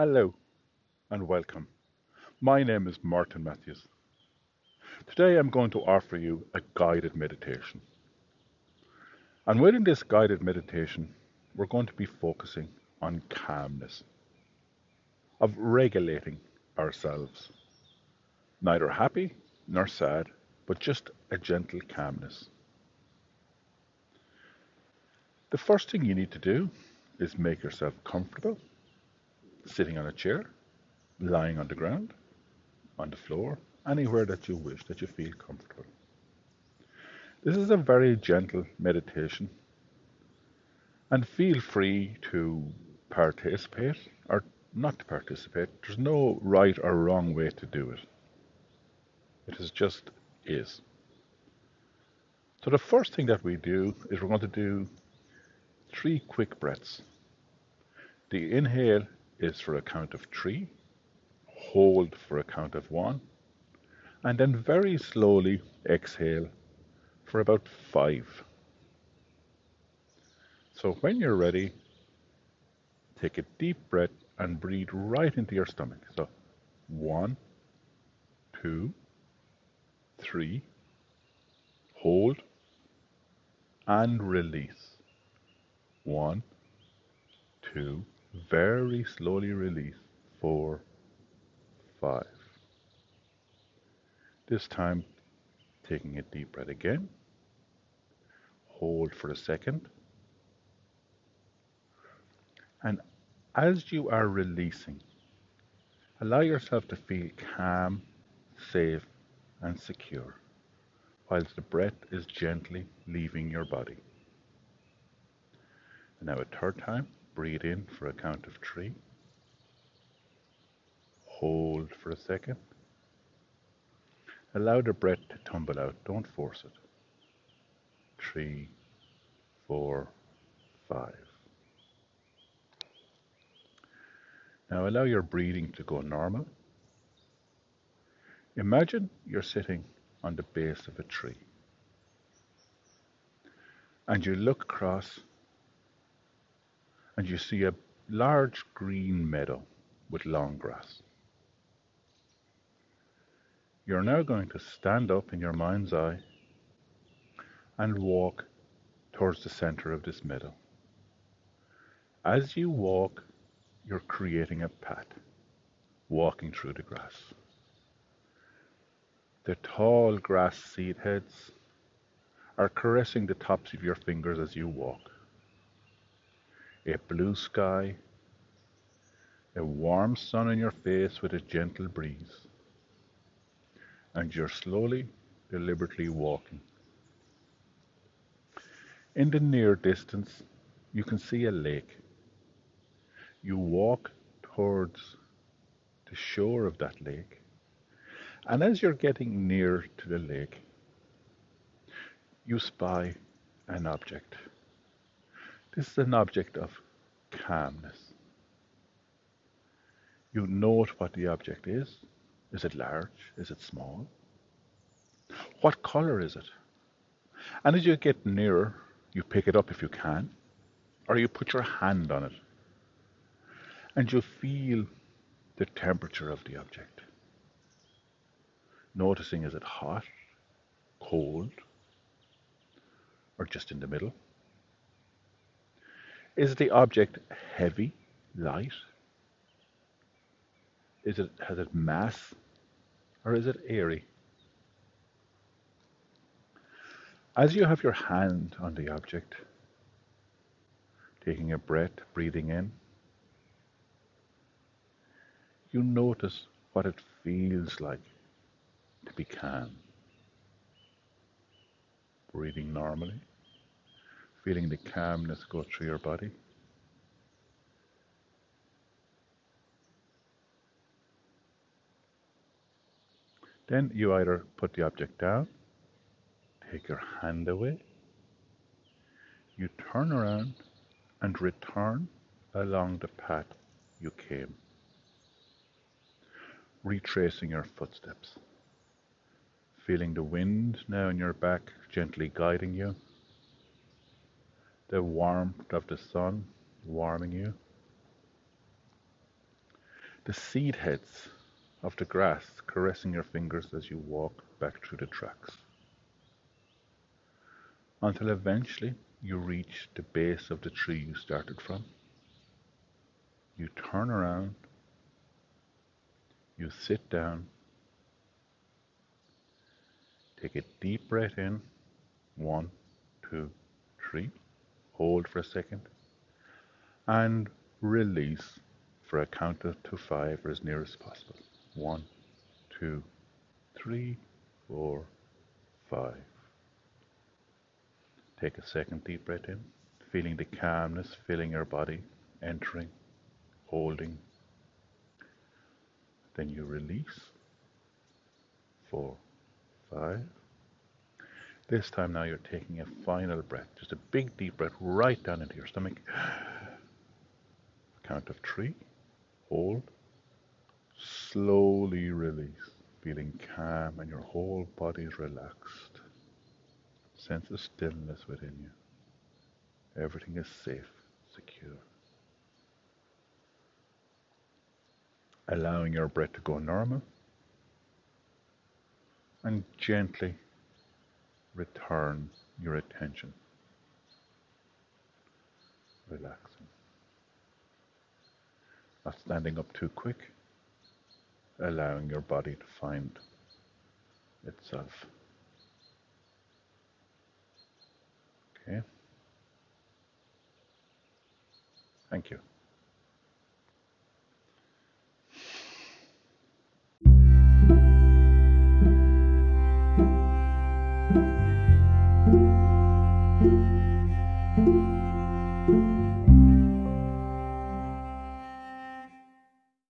Hello and welcome. My name is Martin Matthews. Today I'm going to offer you a guided meditation. And within this guided meditation, we're going to be focusing on calmness, of regulating ourselves. Neither happy nor sad, but just a gentle calmness. The first thing you need to do is make yourself comfortable, sitting on a chair, lying on the ground, on the floor, anywhere that you wish, that you feel comfortable. This is a very gentle meditation, and feel free to participate or not to participate. There's no right or wrong way to do it. It is just is. So the first thing that we do is we're going to do three quick breaths. The inhale is for a count of three, hold for a count of one, and then very slowly exhale for about five. So when you're ready, take a deep breath and breathe right into your stomach. So one, two, three, hold, and release. One, two, very slowly release. Four, five. This time, taking a deep breath again. Hold for a second. And as you are releasing, allow yourself to feel calm, safe, and secure, whilst the breath is gently leaving your body. And now a third time, breathe in for a count of three. Hold for a second. Allow the breath to tumble out, don't force it. Three, four, five. Now allow your breathing to go normal. Imagine you're sitting on the base of a tree and you look across and you see a large green meadow with long grass. You're now going to stand up in your mind's eye and walk towards the center of this meadow. As you walk, you're creating a path, walking through the grass. The tall grass seed heads are caressing the tops of your fingers as you walk. A blue sky, a warm sun on your face with a gentle breeze and you're slowly, deliberately walking. In the near distance, you can see a lake. You walk towards the shore of that lake, and as you're getting near to the lake, you spy an object. This is an object of calmness. You note what the object is, is it large? Is it small? What color is it? And as you get nearer, you pick it up if you can, or you put your hand on it, and you feel the temperature of the object. Noticing is it hot, cold, or just in the middle? Is the object heavy, light, is it has it mass or is it airy? As you have your hand on the object, taking a breath, breathing in, you notice what it feels like to be calm. Breathing normally, feeling the calmness go through your body. Then you either put the object down, take your hand away, you turn around and return along the path you came, retracing your footsteps, feeling the wind now in your back gently guiding you, the warmth of the sun warming you. the seed heads of the grass caressing your fingers as you walk back through the tracks. Until eventually you reach the base of the tree you started from. You turn around, you sit down, take a deep breath in, one, two, three, hold for a second, and release for a count to five or as near as possible. One, two, three, four, five. Take a second deep breath in, feeling the calmness filling your body, entering, holding. Then you release. Four, five. This time now you're taking a final breath, just a big deep breath right down into your stomach. Count of three, hold, slowly release, feeling calm and your whole body is relaxed. Sense of stillness within you. Everything is safe, secure. Allowing your breath to go normal and gently return your attention. Relaxing. Not standing up too quick, allowing your body to find itself. Okay. Thank you. thank you